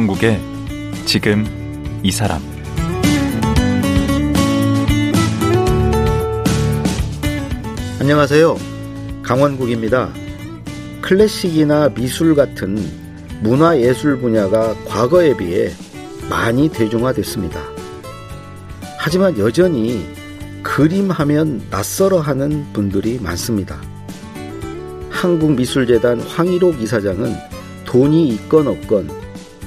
강원국의 지금 이 사람 안녕하세요. 강원국입니다. 클래식이나 미술 같은 문화예술 분야가 과거에 비해 많이 대중화됐습니다. 하지만 여전히 그림하면 낯설어 하는 분들이 많습니다. 한국미술재단 황일옥 이사장은 돈이 있건 없건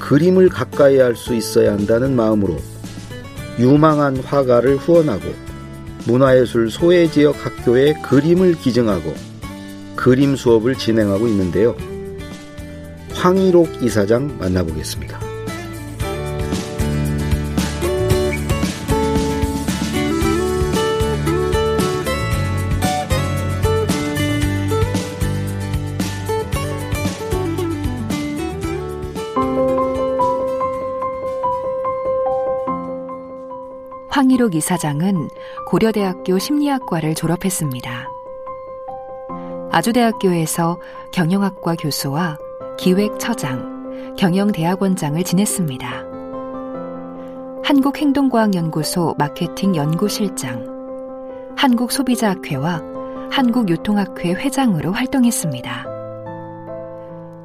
그림을 가까이 할 수 있어야 한다는 마음으로 유망한 화가를 후원하고 문화예술 소외 지역 학교에 그림을 기증하고 그림 수업을 진행하고 있는데요. 황일옥 이사장 만나보겠습니다. 황일옥 이사장은 고려대학교 심리학과를 졸업했습니다. 아주대학교에서 경영학과 교수와 기획처장, 경영대학원장을 지냈습니다. 한국행동과학연구소 마케팅 연구실장, 한국소비자학회와 한국유통학회 회장으로 활동했습니다.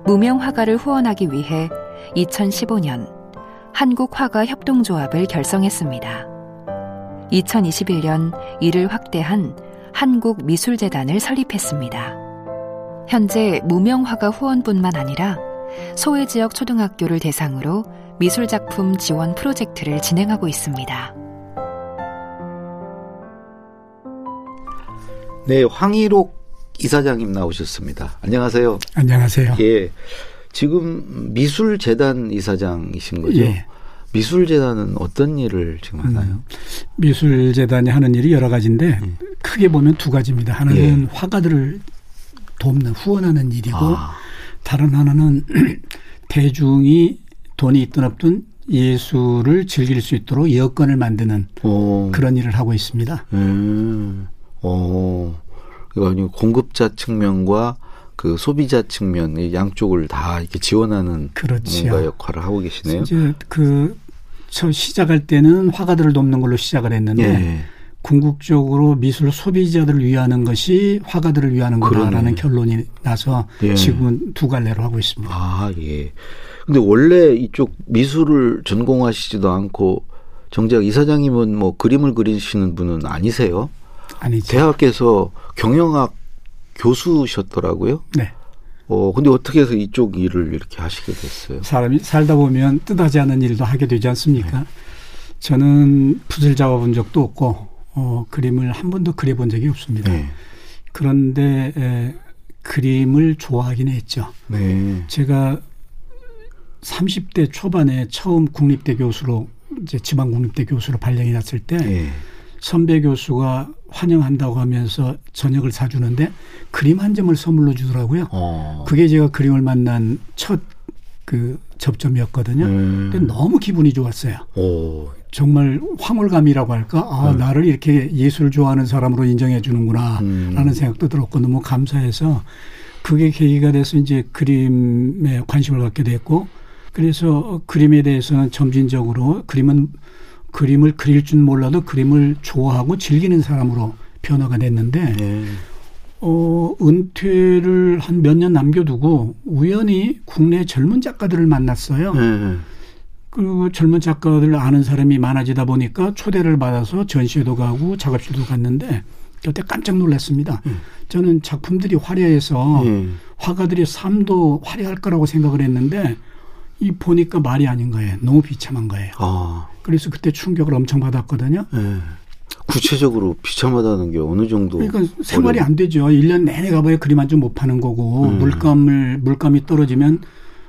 무명 화가를 후원하기 위해 2015년 한국화가협동조합을 결성했습니다. 2021년 이를 확대한 한국미술재단을 설립했습니다. 현재 무명화가 후원뿐만 아니라 소외 지역 초등학교를 대상으로 미술작품 지원 프로젝트를 진행하고 있습니다. 네, 황일옥 이사장님 나오셨습니다. 안녕하세요. 안녕하세요. 예. 지금 미술재단 이사장이신 거죠? 예. 미술재단은 어떤 일을 지금 하나요? 음, 미술재단이 하는 일이 여러 가지인데 음. 크게 보면 두 가지입니다. 하나는 예. 화가들을 돕는 후원하는 일이고 아. 다른 하나는 대중이 돈이 있든 없든 예술을 즐길 수 있도록 여건을 만드는 오. 그런 일을 하고 있습니다. 음. 오. 그러니까 공급자 측면과 그 소비자 측면 양쪽을 다 이렇게 지원하는 그렇죠. 뭔가 역할을 하고 계시네요. 이제 그 저 시작할 때는 화가들을 돕는 걸로 시작을 했는데 예. 궁극적으로 미술 소비자들을 위하는 것이 화가들을 위하는 거다라는 결론이 나서 예. 지금은 두 갈래로 하고 있습니다. 아 예. 근데 원래 이쪽 미술을 전공하시지도 않고 정작 이사장님은 뭐 그림을 그리시는 분은 아니세요? 아니죠. 대학에서 경영학 교수셨더라고요. 네. 어, 근데 어떻게 해서 이쪽 일을 이렇게 하시게 됐어요? 사람이 살다 보면 뜻하지 않은 일도 하게 되지 않습니까? 네. 저는 붓을 잡아본 적도 없고, 어, 그림을 한 번도 그려본 적이 없습니다. 네. 그런데 에, 그림을 좋아하긴 했죠. 네. 제가 30대 초반에 처음 국립대 교수로 이제 지방 국립대 교수로 발령이 났을 때 네. 선배 교수가 환영한다고 하면서 저녁을 사주는데 그림 한 점을 선물로 주더라고요. 어. 그게 제가 그림을 만난 첫 그 접점이었거든요. 음. 근데 너무 기분이 좋았어요. 오. 정말 황홀감이라고 할까? 아, 음. 나를 이렇게 예술을 좋아하는 사람으로 인정해 주는구나. 음. 라는 생각도 들었고 너무 감사해서 그게 계기가 돼서 이제 그림에 관심을 갖게 됐고 그래서 그림에 대해서는 점진적으로 그림은 그림을 그릴 줄 몰라도 그림을 좋아하고 즐기는 사람으로 변화가 됐는데 네. 어, 은퇴를 한 몇 년 남겨두고 우연히 국내 젊은 작가들을 만났어요. 네. 그 젊은 작가들 아는 사람이 많아지다 보니까 초대를 받아서 전시회도 가고 작업실도 갔는데 그때 깜짝 놀랐습니다. 음. 저는 작품들이 화려해서 음. 화가들의 삶도 화려할 거라고 생각을 했는데 이 보니까 말이 아닌 거예요. 너무 비참한 거예요. 아. 그래서 그때 충격을 엄청 받았거든요. 네. 구체적으로 비참하다는 게 어느 정도? 그러니까 생활이. 안 되죠. 1년 내내 가봐야 그림 한 점 못 파는 거고 음. 물감을 물감이 떨어지면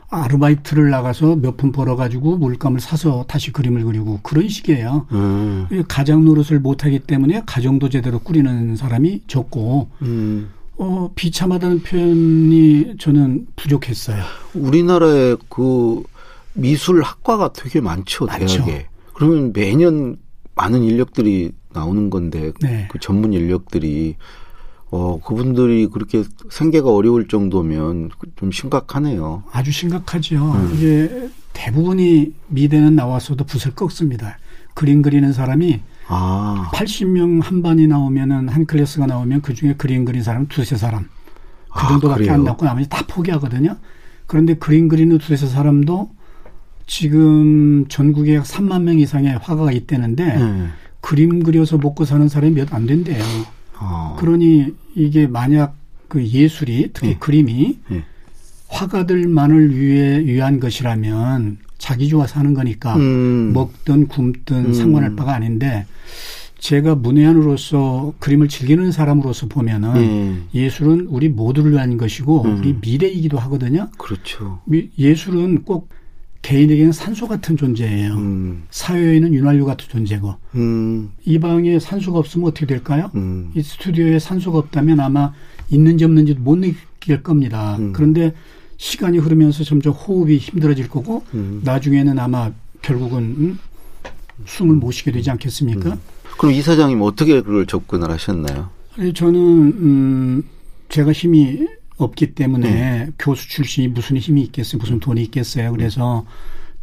아르바이트를 나가서 몇 푼 벌어가지고 물감을 사서 다시 그림을 그리고 그런 식이에요. 음. 가장 노릇을 못하기 때문에 가정도 제대로 꾸리는 사람이 적고 음. 어, 비참하다는 표현이 저는 부족했어요. 우리나라에 그 미술 학과가 되게 많죠, 많죠. 대학에. 그러면 매년 많은 인력들이 나오는 건데 네. 그 전문 인력들이 어 그분들이 그렇게 생계가 어려울 정도면 좀 심각하네요. 아주 심각하죠. 음. 이게 대부분이 미대는 나와서도 붓을 꺾습니다. 그림 그리는 사람이 아. 80명 한 반이 나오면은 한 클래스가 나오면 그 중에 그림 그린 사람은 두세 사람. 그 아, 정도밖에 아, 안 남고 나머지 다 포기하거든요. 그런데 그림 그리는 두세 사람도 지금 전국에 약 3만 명 이상의 화가가 있다는데 네. 그림 그려서 먹고 사는 사람이 몇 안 된대요. 어. 그러니 이게 만약 그 예술이 특히 네. 그림이 네. 화가들만을 위해 위한 것이라면 자기 좋아서 하는 거니까 음. 먹든 굶든 음. 상관할 바가 아닌데 제가 문외한으로서 그림을 즐기는 사람으로서 보면은 음. 예술은 우리 모두를 위한 것이고 음. 우리 미래이기도 하거든요. 그렇죠. 예술은 꼭 개인에게는 산소 같은 존재예요. 음. 사회에는 윤활유 같은 존재고. 음. 이 방에 산소가 없으면 어떻게 될까요? 음. 이 스튜디오에 산소가 없다면 아마 있는지 없는지도 못 느낄 겁니다. 음. 그런데 시간이 흐르면서 점점 호흡이 힘들어질 거고 음. 나중에는 아마 결국은 음? 숨을 못 쉬게 되지 않겠습니까? 음. 그럼 이 사장님 어떻게 그걸 접근을 하셨나요? 저는 음 제가 힘이 없기 때문에 네. 교수 출신이 무슨 힘이 있겠어요? 무슨 돈이 있겠어요? 그래서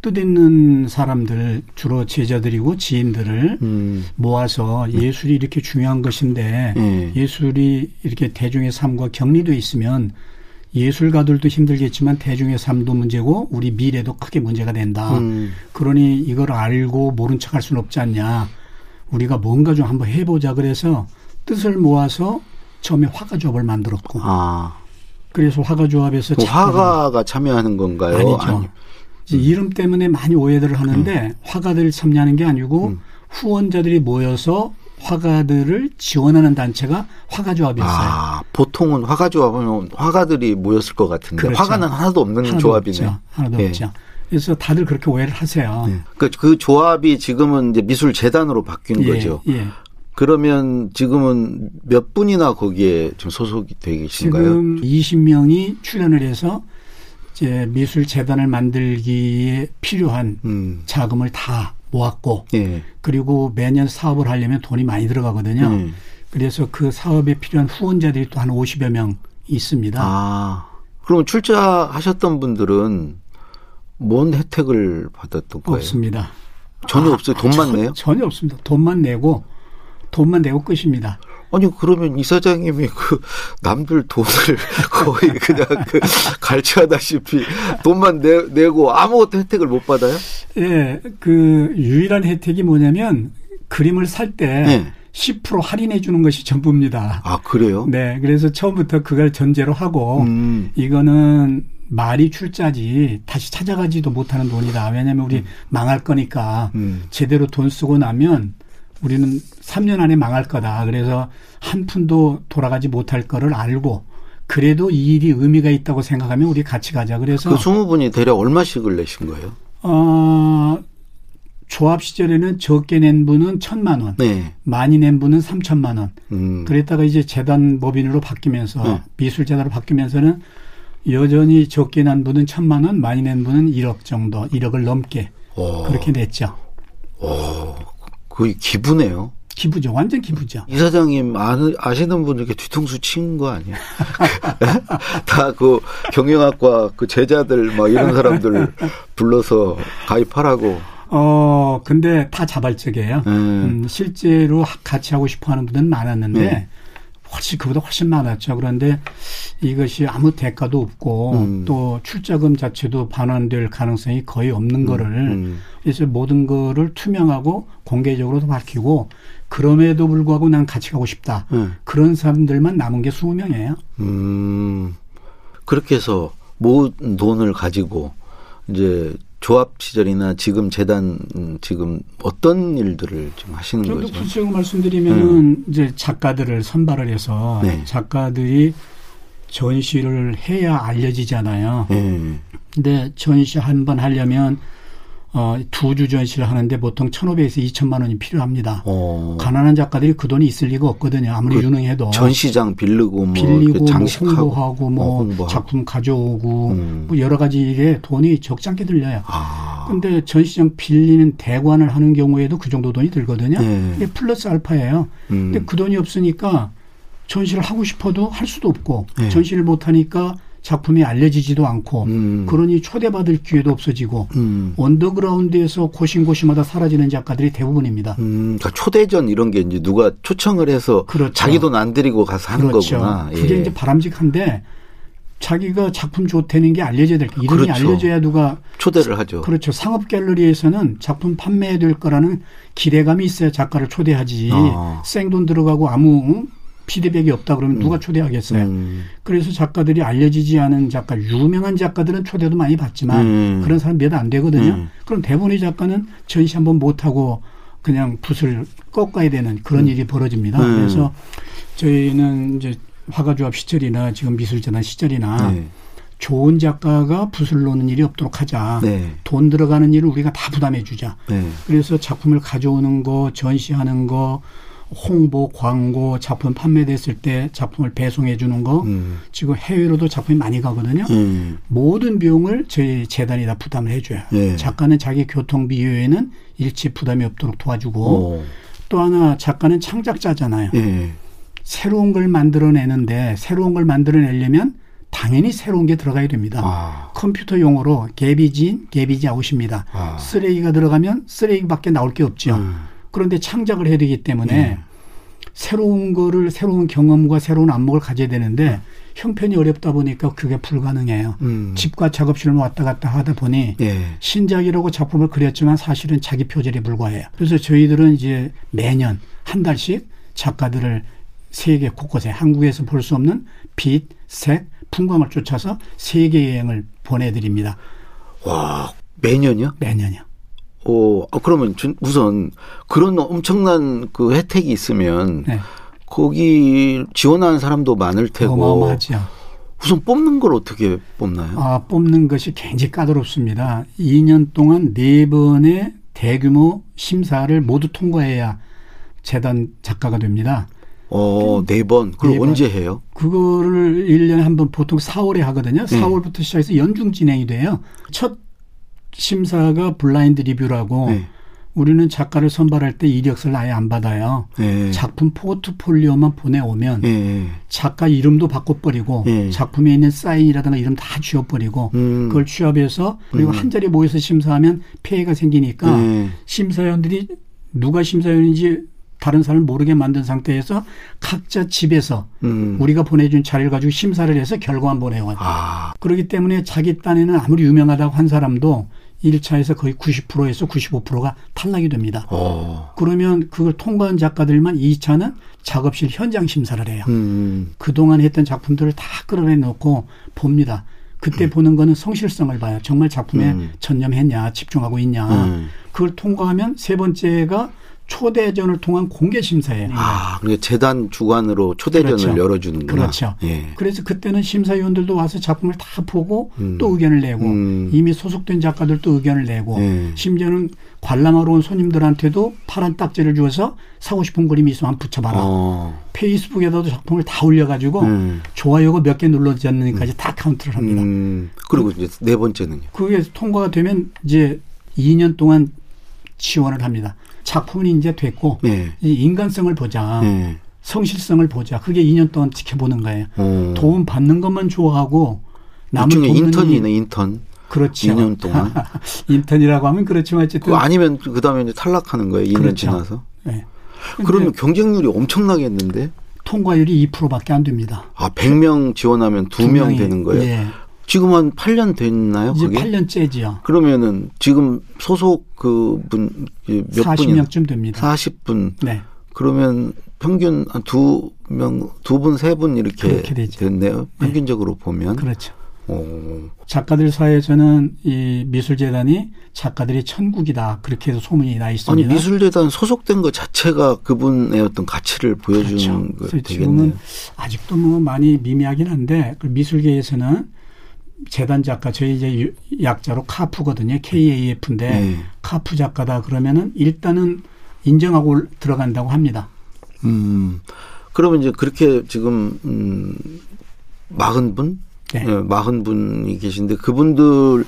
뜻있는 사람들 주로 제자들이고 지인들을 음. 모아서 예술이 이렇게 중요한 것인데 네. 예술이 이렇게 대중의 삶과 격리돼 있으면 예술가들도 힘들겠지만 대중의 삶도 문제고 우리 미래도 크게 문제가 된다. 음. 그러니 이걸 알고 모른 척할 수는 없지 않냐. 우리가 뭔가 좀 한번 해보자 그래서 뜻을 모아서 처음에 화가조합을 만들었고. 아. 그래서 화가조합에서 화가가 참여하는 건가요? 아니죠. 아니. 음. 이름 때문에 많이 오해들을 하는데 음. 화가들 참여하는 게 아니고 음. 후원자들이 모여서 화가들을 지원하는 단체가 화가조합이었어요. 아, 보통은 화가조합은 화가들이 모였을 것 같은데 그렇죠. 화가는 하나도 없는 하나도 조합이네. 없죠. 하나도 네. 없죠. 그래서 다들 그렇게 오해를 하세요. 네. 그, 그 조합이 지금은 이제 미술 재단으로 바뀐 예, 거죠. 예. 그러면 지금은 몇 분이나 거기에 좀 소속이 되어 계신가요? 지금 20명이 출연을 해서 이제 미술 재단을 만들기에 필요한 음. 자금을 다 모았고 예. 그리고 매년 사업을 하려면 돈이 많이 들어가거든요. 예. 그래서 그 사업에 필요한 후원자들이 또 한 50여 명 있습니다. 아. 그럼 출자하셨던 분들은 뭔 혜택을 받았던 거예요? 없습니다. 전혀 아, 없어요. 돈만 아, 내요? 전혀 없습니다. 돈만 내고 돈만 내고 끝입니다. 아니 그러면 이사장님이 그 남들 돈을 거의 그냥 그 갈취하다시피 돈만 내, 내고 아무것도 혜택을 못 받아요? 예, 그 유일한 혜택이 뭐냐면 그림을 살때 네. 10% 할인해 주는 것이 전부입니다. 아 그래요? 네, 그래서 처음부터 그걸 전제로 하고 음. 이거는 말이 출자지 다시 찾아가지도 못하는 돈이다. 왜냐하면 우리 음. 망할 거니까 음. 제대로 돈 쓰고 나면 우리는 3년 안에 망할 거다. 그래서 한 푼도 돌아가지 못할 거를 알고 그래도 이 일이 의미가 있다고 생각하면 우리 같이 가자. 그래서 그 20분이 대략 얼마씩을 내신 거예요? 어, 조합 시절에는 적게 낸 분은 천만 원, 네. 많이 낸 분은 삼천만 원. 음. 그랬다가 이제 재단 법인으로 바뀌면서 네. 미술 재단으로 바뀌면서는 여전히 적게 낸 분은 천만 원, 많이 낸 분은 1억 정도, 1억을 넘게 오. 그렇게 냈죠. 오. 거의 기부네요. 기부죠. 완전 기부죠. 이 사장님 아, 시는 분 이렇게 뒤통수 친 거 아니야? 다 그 경영학과 그 제자들 막 이런 사람들 불러서 가입하라고. 어, 근데 다 자발적이에요. 네. 음, 실제로 같이 하고 싶어 하는 분들은 많았는데 네. 훨씬 그보다 훨씬 많았죠. 그런데 이것이 아무 대가도 없고 음. 또 출자금 자체도 반환될 가능성이 거의 없는 음. 거를 음. 그래서 모든 거를 투명하고 공개적으로도 밝히고 그럼에도 불구하고 난 같이 가고 싶다. 음. 그런 사람들만 남은 게 20명이에요. 음. 그렇게 해서 모은 돈을 가지고 이제 조합 시절이나 지금 재단 지금 어떤 일들을 좀 하시는 좀 거죠? 구체적으로 말씀드리면은 음. 이제 작가들을 선발을 해서 네. 작가들이 전시를 해야 알려지잖아요. 네. 근데 전시 한 번 하려면 어, 두주 전시를 하는데 보통 1,500에서 2천만 원이 필요합니다. 오. 어. 가난한 작가들이 그 돈이 있을 리가 없거든요. 아무리 그 유능해도. 전시장 빌리고 뭐 빌리고 뭐 홍보하고 뭐 어, 작품 가져오고 음. 뭐 여러 가지 일에 돈이 적지 않게 들려요. 아. 근데 전시장 빌리는 대관을 하는 경우에도 그 정도 돈이 들거든요. 네. 이게 플러스 알파예요. 음. 근데 그 돈이 없으니까 전시를 하고 싶어도 할 수도 없고 네. 전시를 못 하니까 작품이 알려지지도 않고 음. 그러니 초대받을 기회도 없어지고 음. 언더그라운드에서 고심고심하다 사라지는 작가들이 대부분입니다. 음, 그러니까 초대전 이런 게 이제 누가 초청을 해서 그렇죠. 자기 돈 안 들이고 가서 하는 그렇죠. 거구나. 그게 예. 이제 바람직한데 자기가 작품 좋다는 게 알려져야 될 거. 이름이 그렇죠. 알려져야 누가 초대를 하죠. 그렇죠. 상업 갤러리에서는 작품 판매해야 될 거라는 기대감이 있어야 작가를 초대하지. 아. 생돈 들어가고 아무 피드백이 없다 그러면 누가 음. 초대하겠어요. 음. 그래서 작가들이 알려지지 않은 작가, 유명한 작가들은 초대도 많이 받지만 음. 그런 사람 몇 안 되거든요. 음. 그럼 대부분의 작가는 전시 한번 못 하고 그냥 붓을 꺾어야 되는 그런 음. 일이 벌어집니다. 음. 그래서 저희는 이제 화가조합 시절이나 지금 미술재단 시절이나 네. 좋은 작가가 붓을 놓는 일이 없도록 하자. 네. 돈 들어가는 일을 우리가 다 부담해 주자. 네. 그래서 작품을 가져오는 거, 전시하는 거, 홍보, 광고, 작품 판매됐을 때 작품을 배송해 주는 거 음. 지금 해외로도 작품이 많이 가거든요. 음. 모든 비용을 저희 재단이 다 부담을 해줘요. 네. 작가는 자기 교통비 이외에는 일치 부담이 없도록 도와주고 오. 또 하나 작가는 창작자잖아요. 네. 새로운 걸 만들어내는데 새로운 걸 만들어내려면 당연히 새로운 게 들어가야 됩니다. 아. 컴퓨터 용어로 개비진, 개비지 아웃입니다. 아. 쓰레기가 들어가면 쓰레기밖에 나올 게 없죠. 음. 그런데 창작을 해야 되기 때문에 네. 새로운 거를 새로운 경험과 새로운 안목을 가져야 되는데 형편이 어렵다 보니까 그게 불가능해요. 음. 집과 작업실을 왔다 갔다 하다 보니 예. 신작이라고 작품을 그렸지만 사실은 자기 표절에 불과해요. 그래서 저희들은 이제 매년 한 달씩 작가들을 세계 곳곳에 한국에서 볼 수 없는 빛, 색, 풍광을 쫓아서 세계 여행을 보내드립니다. 와 매년요? 매년요. 어, 어, 그러면 우선 그런 엄청난 그 혜택이 있으면 네. 거기 지원하는 사람도 많을 테고. 어마어마하죠. 우선 뽑는 걸 어떻게 뽑나요? 아, 뽑는 것이 굉장히 까다롭습니다. 2년 동안 네 번의 대규모 심사를 모두 통과해야 재단 작가가 됩니다. 어, 네 번. 그걸 네 언제 해요? 그거를 1년에 한 번 보통 4월에 하거든요. 4월부터 시작해서 연중 진행이 돼요. 첫 심사가 블라인드 리뷰라고 네. 우리는 작가를 선발할 때 이력서를 아예 안 받아요. 네. 작품 포트폴리오만 보내오면 네. 작가 이름도 바꿔버리고 네. 작품에 있는 사인이라든가 이름 다 지워버리고 음. 그걸 취합해서 그리고 음. 한 자리에 모여서 심사하면 폐해가 생기니까 네. 심사위원들이 누가 심사위원인지 다른 사람을 모르게 만든 상태에서 각자 집에서 음. 우리가 보내준 자료를 가지고 심사를 해서 결과만 보내요. 아. 그렇기 때문에 자기 딴에는 아무리 유명하다고 한 사람도 1차에서 거의 90%에서 95%가 탈락이 됩니다. 오. 어. 그러면 그걸 통과한 작가들만 2차는 작업실 현장 심사를 해요. 음. 그동안 했던 작품들을 다 끌어내 놓고 봅니다. 그때 음. 보는 거는 성실성을 봐요. 정말 작품에 음. 전념했냐, 집중하고 있냐. 음. 그걸 통과하면 세 번째가 초대전을 통한 공개 심사에 아, 그러니까 재단 주관으로 초대전을 그렇죠. 열어주는구나. 그렇죠. 예. 그래서 그때는 심사위원들도 와서 작품을 다 보고 음. 또 의견을 내고 음. 이미 소속된 작가들도 의견을 내고 예. 심지어는 관람하러 온 손님들한테도 파란 딱지를 주어서 사고 싶은 그림이 있으면 붙여봐라. 어. 페이스북에다도 작품을 다 올려가지고 음. 좋아요가 몇 개 눌러졌는지까지 다 카운트를 합니다. 음. 그리고 이제 네 번째는요. 그게 통과가 되면 이제 2년 동안 지원을 합니다. 작품이 이제 됐고 네. 이 인간성을 보자. 네. 성실성을 보자. 그게 2년 동안 지켜보는 거예요. 오. 어. 도움 받는 것만 좋아하고 남을 돕는 인턴이네 인턴. 그렇죠. 2년 동안. 인턴이라고 하면 그렇지만 어쨌든 아니면 그 다음에 이제 탈락하는 거예요. 2년 그렇죠. 지나서. 네. 그러면 경쟁률이 엄청나겠는데? 통과율이 2%밖에 안 됩니다. 아, 100명 지원하면 2명 되는 거예요? 네. 지금 한 8년 됐나요? 이제 그게? 8년째지요. 그러면은 지금 소속 그분 몇 40명쯤 됩니다. 40분. 네. 그러면 평균 한 두 명, 두 분, 세 분 이렇게 됐네요. 네. 평균적으로 네. 보면. 그렇죠. 오. 작가들 사이에서는 이 미술재단이 작가들이 천국이다 그렇게 해서 소문이 나 있습니다. 아니 미술재단 소속된 것 자체가 그분의 어떤 가치를 보여주는 그렇죠. 지금은 아직도 뭐 많이 미미하긴 한데 그 미술계에서는 재단 작가 저희 이제 약자로 카프거든요. KAF인데 네. 카프 작가다 그러면은 일단은 인정하고 들어간다고 합니다. 음. 그러면 이제 그렇게 지금 음 마흔 분? 네. 네 마흔 분이 계신데 그분들을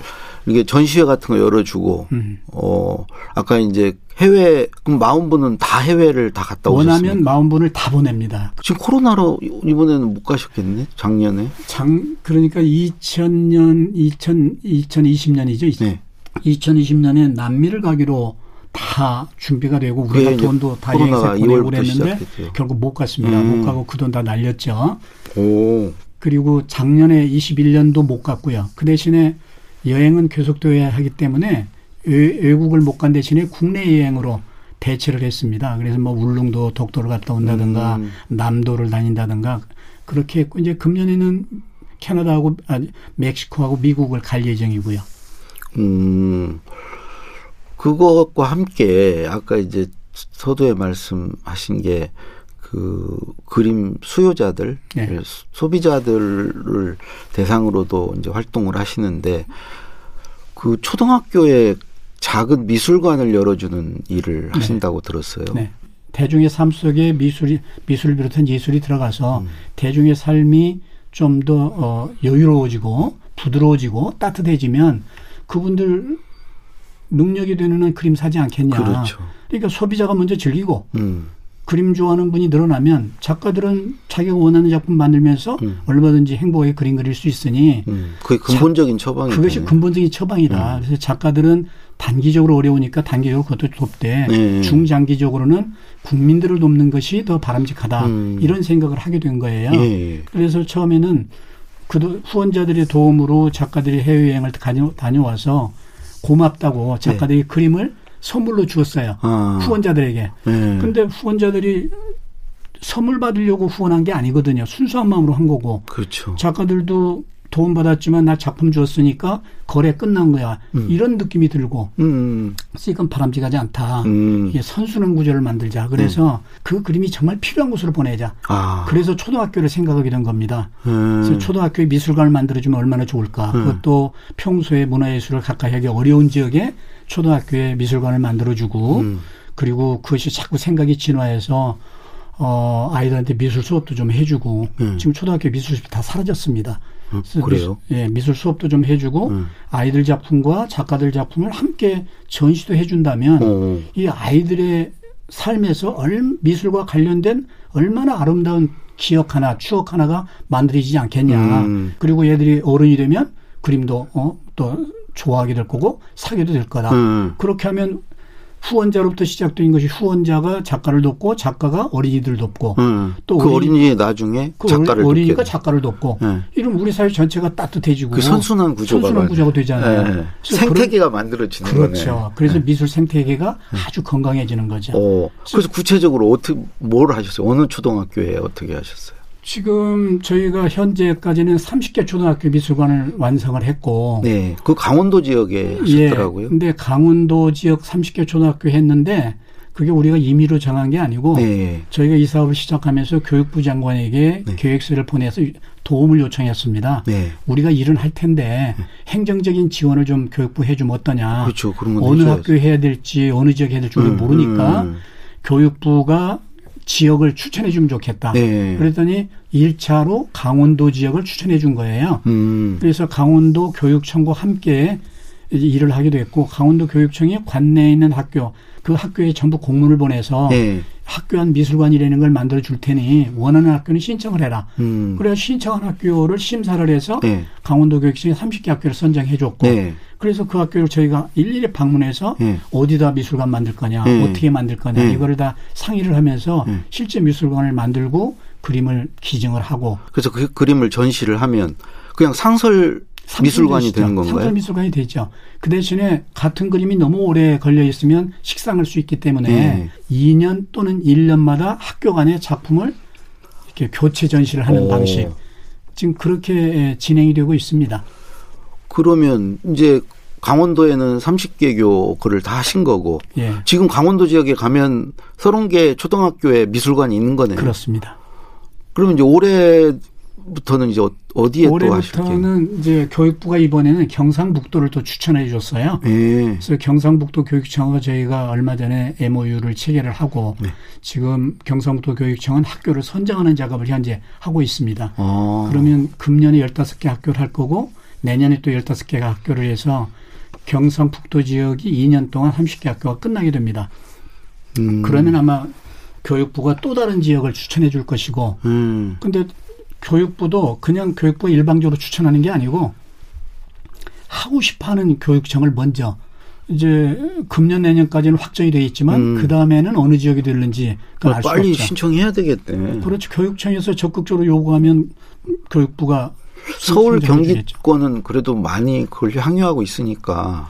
이게 전시회 같은 거 열어주고 음. 어 아까 이제 해외 그럼 마흔분은 다 해외를 다 갔다 오셨습니까? 원하면 마흔분을 다 보냅니다. 지금 코로나로 이번에는 못 가셨겠네. 작년에. 장 그러니까 2000년 2000 2020년이죠. 네. 2020년에 남미를 가기로 다 준비가 되고 우리가 돈도 다 여행사 보내고 그랬는데 결국 못 갔습니다. 음. 못 가고 그 돈 다 날렸죠. 오. 그리고 작년에 21년도 못 갔고요. 그 대신에 여행은 계속돼야 하기 때문에 외 국을 못 간 대신에 국내 여행으로 대체를 했습니다. 그래서 뭐 울릉도 독도를 갔다 온다든가 음. 남도를 다닌다든가 그렇게 했고 이제 금년에는 캐나다하고 아, 멕시코하고 미국을 갈 예정이고요. 음. 그것과 함께 아까 이제 서두에 말씀하신 게 그 그림 수요자들 네. 소비자들을 대상으로도 이제 활동을 하시는데 그 초등학교에 작은 미술관을 열어주는 일을 네. 하신다고 들었어요. 네. 대중의 삶 속에 미술이 미술을 비롯한 예술이 들어가서 음. 대중의 삶이 좀 더 어, 여유로워지고 부드러워지고 따뜻해지면 그분들 능력이 되는 한 그림 사지 않겠냐. 그렇죠. 그러니까 소비자가 먼저 즐기고 음. 그림 좋아하는 분이 늘어나면 작가들은 자기가 원하는 작품 만들면서 음. 얼마든지 행복하게 그림 그릴 수 있으니 음. 그게 근본적인 처방이 그것이 근본적인 처방이다. 음. 그래서 작가들은 단기적으로 어려우니까 단기적으로 그것도 돕되 네. 중장기적으로는 국민들을 돕는 것이 더 바람직하다 음. 이런 생각을 하게 된 거예요. 예. 그래서 처음에는 그 후원자들의 도움으로 작가들이 해외여행을 다녀와서 고맙다고 작가들이 네. 그림을 선물로 주었어요. 아. 후원자들에게. 네. 근데 후원자들이 선물 받으려고 후원한 게 아니거든요. 순수한 마음으로 한 거고. 그렇죠. 작가들도 도움 받았지만 나 작품 주었으니까 거래 끝난 거야. 음. 이런 느낌이 들고. 음. 그래서 이건 바람직하지 않다. 음. 이게 선순환 구조를 만들자. 그래서 음. 그 그림이 정말 필요한 곳으로 보내자. 아. 그래서 초등학교를 생각하게 된 겁니다. 음. 그래서 초등학교에 미술관을 만들어주면 얼마나 좋을까. 음. 그것도 평소에 문화예술을 가까이 하기 어려운 지역에 초등학교에 미술관을 만들어주고 그리고 그것이 자꾸 생각이 진화해서 어, 아이들한테 미술 수업도 좀 해주고 지금 초등학교 미술 수업이 다 사라졌습니다. 음, 그래요? 미술, 예, 미술 수업도 좀 해주고 음. 아이들 작품과 작가들 작품을 함께 전시도 해준다면 음. 이 아이들의 삶에서 얼, 미술과 관련된 얼마나 아름다운 기억 하나, 추억 하나가 만들어지지 않겠냐. 음. 그리고 얘들이 어른이 되면 그림도 어, 또 좋아하게 될 거고 사게도 될 거다. 음. 그렇게 하면 후원자로부터 시작된 것이 후원자가 작가를 돕고 작가가 어린이들 돕고 음, 또그 어린이 나중에 그 작가를 어린이가 작가를 돕고 네. 이러면 우리 사회 전체가 따뜻해지고 그 선순환 구조가 선순환 구조가 되잖아요. 네. 생태계가 만들어지는 그렇죠. 거네. 그래서 네. 미술 생태계가 아주 건강해지는 거죠. 어, 그래서 구체적으로 어떻게 뭘 하셨어요? 어느 초등학교에 어떻게 하셨어요? 지금 저희가 현재까지는 30개 초등학교 미술관을 완성을 했고. 네. 그 강원도 지역에 하셨더라고요. 예. 근데 강원도 지역 30개 초등학교 했는데 그게 우리가 임의로 정한 게 아니고 네. 저희가 이 사업을 시작하면서 교육부 장관에게 네. 계획서를 보내서 도움을 요청했습니다. 네. 우리가 일은 할 텐데 네. 행정적인 지원을 좀 교육부 해주면 어떠냐. 그렇죠. 그런 어느 학교 해야 될지 어느 지역 해야 될지 우리 음, 모르니까 음. 교육부가 지역을 추천해 주면 좋겠다. 네. 그랬더니 1차로 강원도 지역을 추천해 준 거예요. 음. 그래서 강원도 교육청과 함께 일을 하게 됐고 강원도 교육청이 관내에 있는 학교 그 학교에 전부 공문을 보내서 네. 학교 안 미술관이라는 걸 만들어 줄 테니 원하는 학교는 신청을 해라. 음. 그래서 신청한 학교를 심사를 해서 네. 강원도 교육청이 30개 학교를 선정해 줬고 네. 그래서 그 학교를 저희가 일일이 방문해서 네. 어디다 미술관 만들 거냐, 네. 어떻게 만들 거냐 네. 이거를 다 상의를 하면서 네. 실제 미술관을 만들고 그림을 기증을 하고 그래서 그 그림을 전시를 하면 그냥 상설 미술관이 되는 건가요? 상설 미술관이 되죠. 그 대신에 같은 그림이 너무 오래 걸려 있으면 식상할 수 있기 때문에 네. 2년 또는 1년마다 학교 간의 작품을 이렇게 교체 전시를 하는 오. 방식. 지금 그렇게 진행이 되고 있습니다. 그러면 이제 강원도에는 30개교 그를 다 하신 거고 예. 지금 강원도 지역에 가면 30개 초등학교에 미술관이 있는 거네요. 그렇습니다. 그러면 이제 올해 부터는 이제 어디에 올해부터는 이제 교육부가 이번에는 경상북도를 또 추천해 줬어요. 네. 그래서 경상북도 교육청과 저희가 얼마 전에 MOU를 체결을 하고 네. 지금 경상북도 교육청은 학교를 선정하는 작업을 현재 하고 있습니다. 아. 그러면 금년에 15개 학교를 할 거고 내년에 또 15개가 학교를 해서 경상북도 지역이 2년 동안 30개 학교가 끝나게 됩니다. 음. 그러면 아마 교육부가 또 다른 지역을 추천해 줄 것이고, 음. 근데 교육부도 그냥 교육부 일방적으로 추천하는 게 아니고 하고 싶어하는 교육청을 먼저 이제 금년 내년까지는 확정이 되어 있지만 음. 그 다음에는 어느 지역이 될는지 그 빨리 신청해야 되겠대. 그렇죠. 교육청에서 적극적으로 요구하면 교육부가 서울 경기권은 그래도 많이 그걸 향유하고 있으니까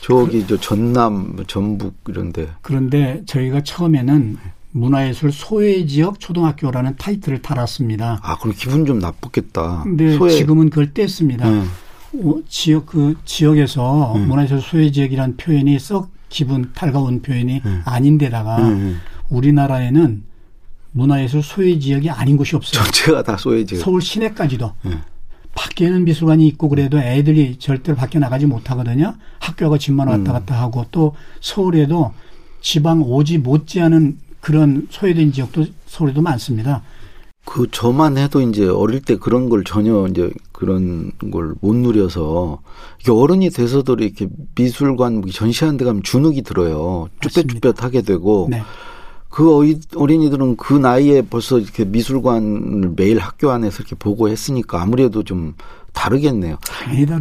저기 그, 저 전남, 전북 이런데. 그런데 저희가 처음에는 문화예술 소외 지역 초등학교라는 타이틀을 달았습니다. 아, 그럼 기분 좀 나쁘겠다. 근데 소외. 지금은 그걸 뗐습니다. 네. 어, 지역 그 지역에서 네. 문화예술 소외 지역이라는 표현이 썩 기분 달가운 표현이 네. 아닌데다가 네. 우리나라에는 문화예술 소외 지역이 아닌 곳이 없어요. 전체가 다 소외 지역. 서울 시내까지도. 네. 밖에는 미술관이 있고 그래도 애들이 절대로 밖에 나가지 못하거든요. 학교가 집만 왔다 음. 갔다 하고 또 서울에도 지방 오지 못지않은 그런 소외된 지역도 서울에도 많습니다. 그 저만 해도 이제 어릴 때 그런 걸 전혀 이제 그런 걸 못 누려서 이게 어른이 돼서도 이렇게 미술관 전시하는 데 가면 주눅이 들어요. 쭈뼛쭈뼛하게 되고 네. 그 어린이들은 그 나이에 벌써 이렇게 미술관을 매일 학교 안에서 이렇게 보고 했으니까 아무래도 좀 다르겠네요.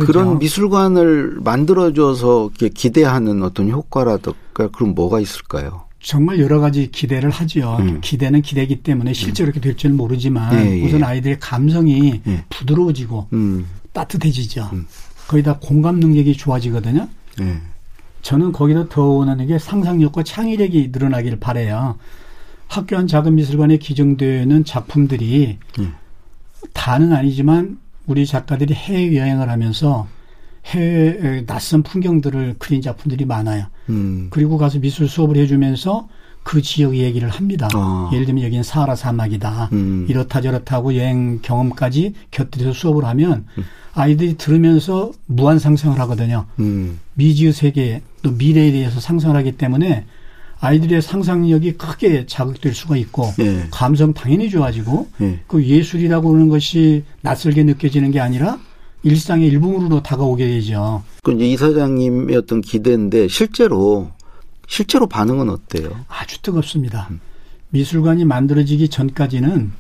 그런 미술관을 만들어줘서 이렇게 기대하는 어떤 효과라든가 그럼 뭐가 있을까요? 정말 여러 가지 기대를 하죠. 음. 기대는 기대기 때문에 실제 로 이렇게 될지는 모르지만 예, 예. 우선 아이들의 감성이 예. 부드러워지고 음. 따뜻해지죠. 음. 거기다 공감 능력이 좋아지거든요. 예. 저는 거기다 더 원하는 게 상상력과 창의력이 늘어나기를 바래요. 학교 한 작은 미술관에 기증되는 작품들이 예. 다는 아니지만 우리 작가들이 해외 여행을 하면서 해외 낯선 풍경들을 그린 작품들이 많아요. 음. 그리고 가서 미술 수업을 해주면서 그 지역 얘기를 합니다. 아. 예를 들면 여기는 사하라 사막이다. 음. 이렇다 저렇다 하고 여행 경험까지 곁들여서 수업을 하면 음. 아이들이 들으면서 무한 상상을 하거든요. 음. 미지의 세계 또 미래에 대해서 상상을 하기 때문에 아이들의 상상력이 크게 자극될 수가 있고 네. 감성 당연히 좋아지고 네. 그 예술이라고 하는 것이 낯설게 느껴지는 게 아니라 일상의 일부로 다가오게 되죠. 그 이제 이사장님의 어떤 기대인데 실제로 실제로 반응은 어때요? 아주 뜨겁습니다. 음. 미술관이 만들어지기 전까지는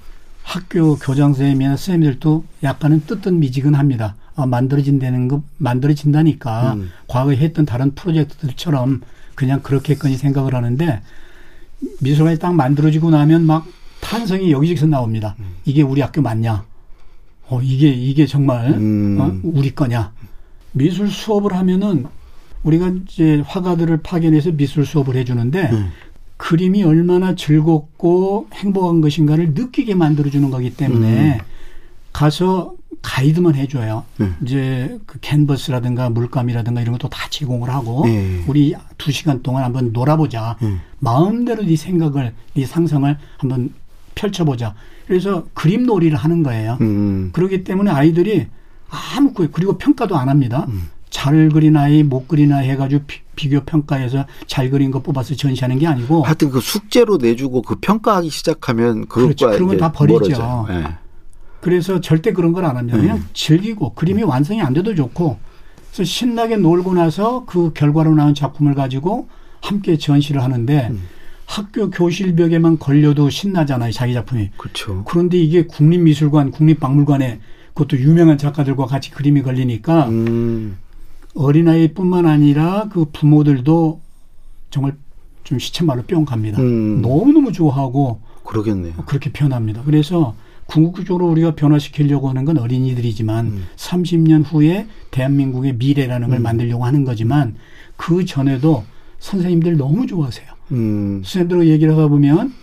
학교 교장 선생님이나 선생님들도 약간은 뜨뜻미지근합니다. 아, 만들어진다는 거 만들어진다니까 음. 과거에 했던 다른 프로젝트들처럼 그냥 그렇게까지 생각을 하는데 미술관이 딱 만들어지고 나면 막 탄성이 여기저기서 나옵니다. 음. 이게 우리 학교 맞냐? 어, 이게, 이게 정말, 음. 어, 우리 거냐. 미술 수업을 하면은 우리가 이제 화가들을 파견해서 미술 수업을 해주는데 음. 그림이 얼마나 즐겁고 행복한 것인가를 느끼게 만들어주는 거기 때문에 음. 가서 가이드만 해줘요. 음. 이제 그 캔버스라든가 물감이라든가 이런 것도 다 제공을 하고 네. 우리 두 시간 동안 한번 놀아보자. 음. 마음대로 네 생각을, 네 상상을 한번 펼쳐보자. 그래서 그림 놀이를 하는 거예요. 음. 그렇기 때문에 아이들이 아무 그리고 평가도 안 합니다. 음. 잘 그린 아이, 못 그린 아이 해가지고 비, 교 평가해서 잘 그린 거 뽑아서 전시하는 게 아니고. 하여튼 그 숙제로 내주고 그 평가하기 시작하면 그렇죠. 그런 건 다 버리죠. 네. 그래서 절대 그런 걸 안 합니다. 그냥 음. 즐기고 그림이 완성이 안 돼도 좋고 그래서 신나게 놀고 나서 그 결과로 나온 작품을 가지고 함께 전시를 하는데 음. 학교 교실 벽에만 걸려도 신나잖아요. 자기 작품이. 그렇죠. 그런데 이게 국립미술관, 국립박물관에 그것도 유명한 작가들과 같이 그림이 걸리니까 음. 어린아이뿐만 아니라 그 부모들도 정말 좀 시체말로 뿅 갑니다. 음. 너무너무 좋아하고 그러겠네요. 그렇게 표현합니다. 그래서 궁극적으로 우리가 변화시키려고 하는 건 어린이들이지만 음. 30년 후에 대한민국의 미래라는 걸 음. 만들려고 하는 거지만 그 전에도 선생님들 너무 좋아하세요. 음. 선생님들과 얘기를 하다 보면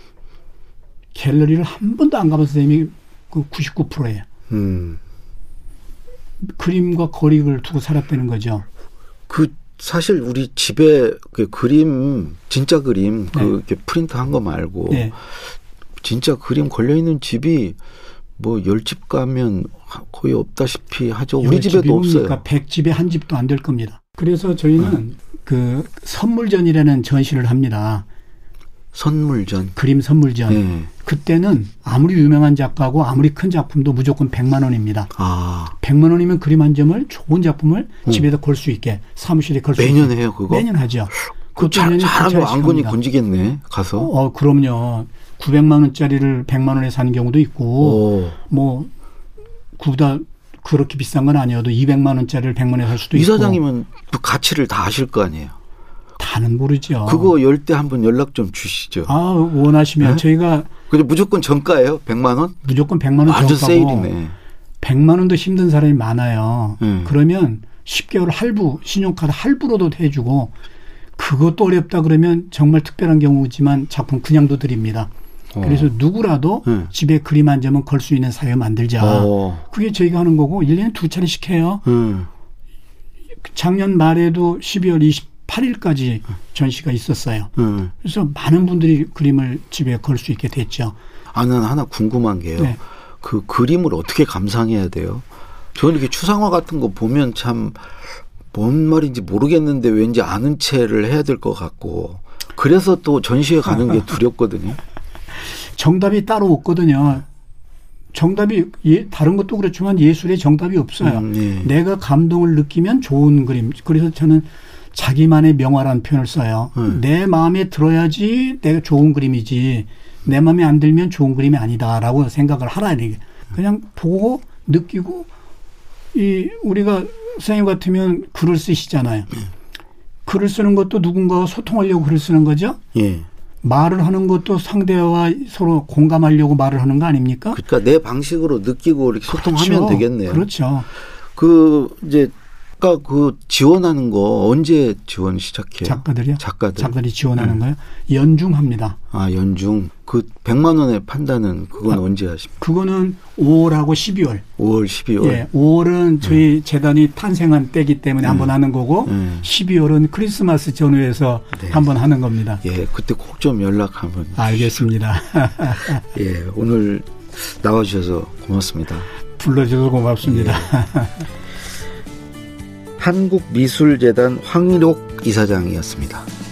갤러리를 한 번도 안 가본 선생님이 그 99%예요. 음. 그림과 거리를 두고 살았다는 거죠. 그 사실 우리 집에 그 그림 진짜 그림 그 네. 이렇게 프린트 한 거 말고 네. 진짜 그림 걸려 있는 집이 뭐 열 집 가면 거의 없다시피 하죠. 우리 집에도 없어요. 그러니까 100집에 한 집도 안 될 겁니다. 그래서 저희는 네. 그 선물전이라는 전시를 합니다. 선물전. 그림 선물전. 네. 그때는 아무리 유명한 작가고 아무리 큰 작품도 무조건 100만 원입니다. 아. 100만 원이면 그림 한 점을 좋은 작품을 음. 집에다 걸 수 있게 사무실에 걸 수 있게 매년 해요 그거? 매년 하죠. 그 잘, 잘하면 안건이 건지겠네 가서. 어, 그럼요. 900만 원짜리를 100만 원에 사는 경우도 있고 오. 뭐 구다 그렇게 비싼 건 아니어도 200만 원짜리를 100만 원에 살 수도 있고. 이사장님은 그 가치를 다 아실 거 아니에요. 다는 모르죠. 그거 열 때 한번 연락 좀 주시죠. 아 원하시면 네? 저희가 근데 무조건 정가예요? 100만 원? 무조건 100만 원 아주 세일이네. 100만 원도 힘든 사람이 많아요. 음. 그러면 10개월 할부, 신용카드 할부로도 해주고 그것도 어렵다 그러면 정말 특별한 경우지만 작품 그냥도 드립니다. 어. 그래서 누구라도 음. 집에 그림 한 점은 걸 수 있는 사회 만들자. 어. 그게 저희가 하는 거고 1년에 두 차례씩 해요. 음. 작년 말에도 12월 28일까지 전시가 있었어요. 음. 그래서 많은 분들이 그림을 집에 걸 수 있게 됐죠. 아, 는 하나 궁금한 게요. 네. 그 그림을 어떻게 감상해야 돼요? 저는 이렇게 추상화 같은 거 보면 참 뭔 말인지 모르겠는데 왠지 아는 체를 해야 될 것 같고 그래서 또 전시회 가는 게 두렵거든요. 정답이 따로 없거든요. 정답이 예, 다른 것도 그렇지만 예술에 정답이 없어요. 음, 예. 내가 감동을 느끼면 좋은 그림. 그래서 저는 자기만의 명화라는 표현을 써요. 음. 내 마음에 들어야지 내가 좋은 그림이지. 내 마음에 안 들면 좋은 그림이 아니다라고 생각을 하라 이게. 그냥 보고 느끼고 이 우리가 선생님 같으면 글을 쓰시잖아요. 예. 글을 쓰는 것도 누군가와 소통하려고 글을 쓰는 거죠. 예. 말을 하는 것도 상대와 서로 공감하려고 말을 하는 거 아닙니까? 그러니까 내 방식으로 느끼고 이렇게 소통하면 그렇죠. 되겠네요. 그렇죠. 그 이제 아까 그 지원하는 거 언제 지원 시작해요? 작가들이요? 작가들. 작가들이 지원하는 네. 거요? 연중합니다. 아, 연중. 그 100만 원에 판다는 그건 아, 언제 하십니까? 그거는 5월하고 12월. 5월, 12월. 예. 5월은 저희 네. 재단이 탄생한 때기 때문에 네. 한번 하는 거고 네. 12월은 크리스마스 전후에서 네. 한번 하는 겁니다. 예. 그때 꼭 좀 연락 한번. 알겠습니다. 예. 오늘 나와 주셔서 고맙습니다. 불러 주셔서 고맙습니다. 예. 한국미술재단 황일옥 이사장이었습니다.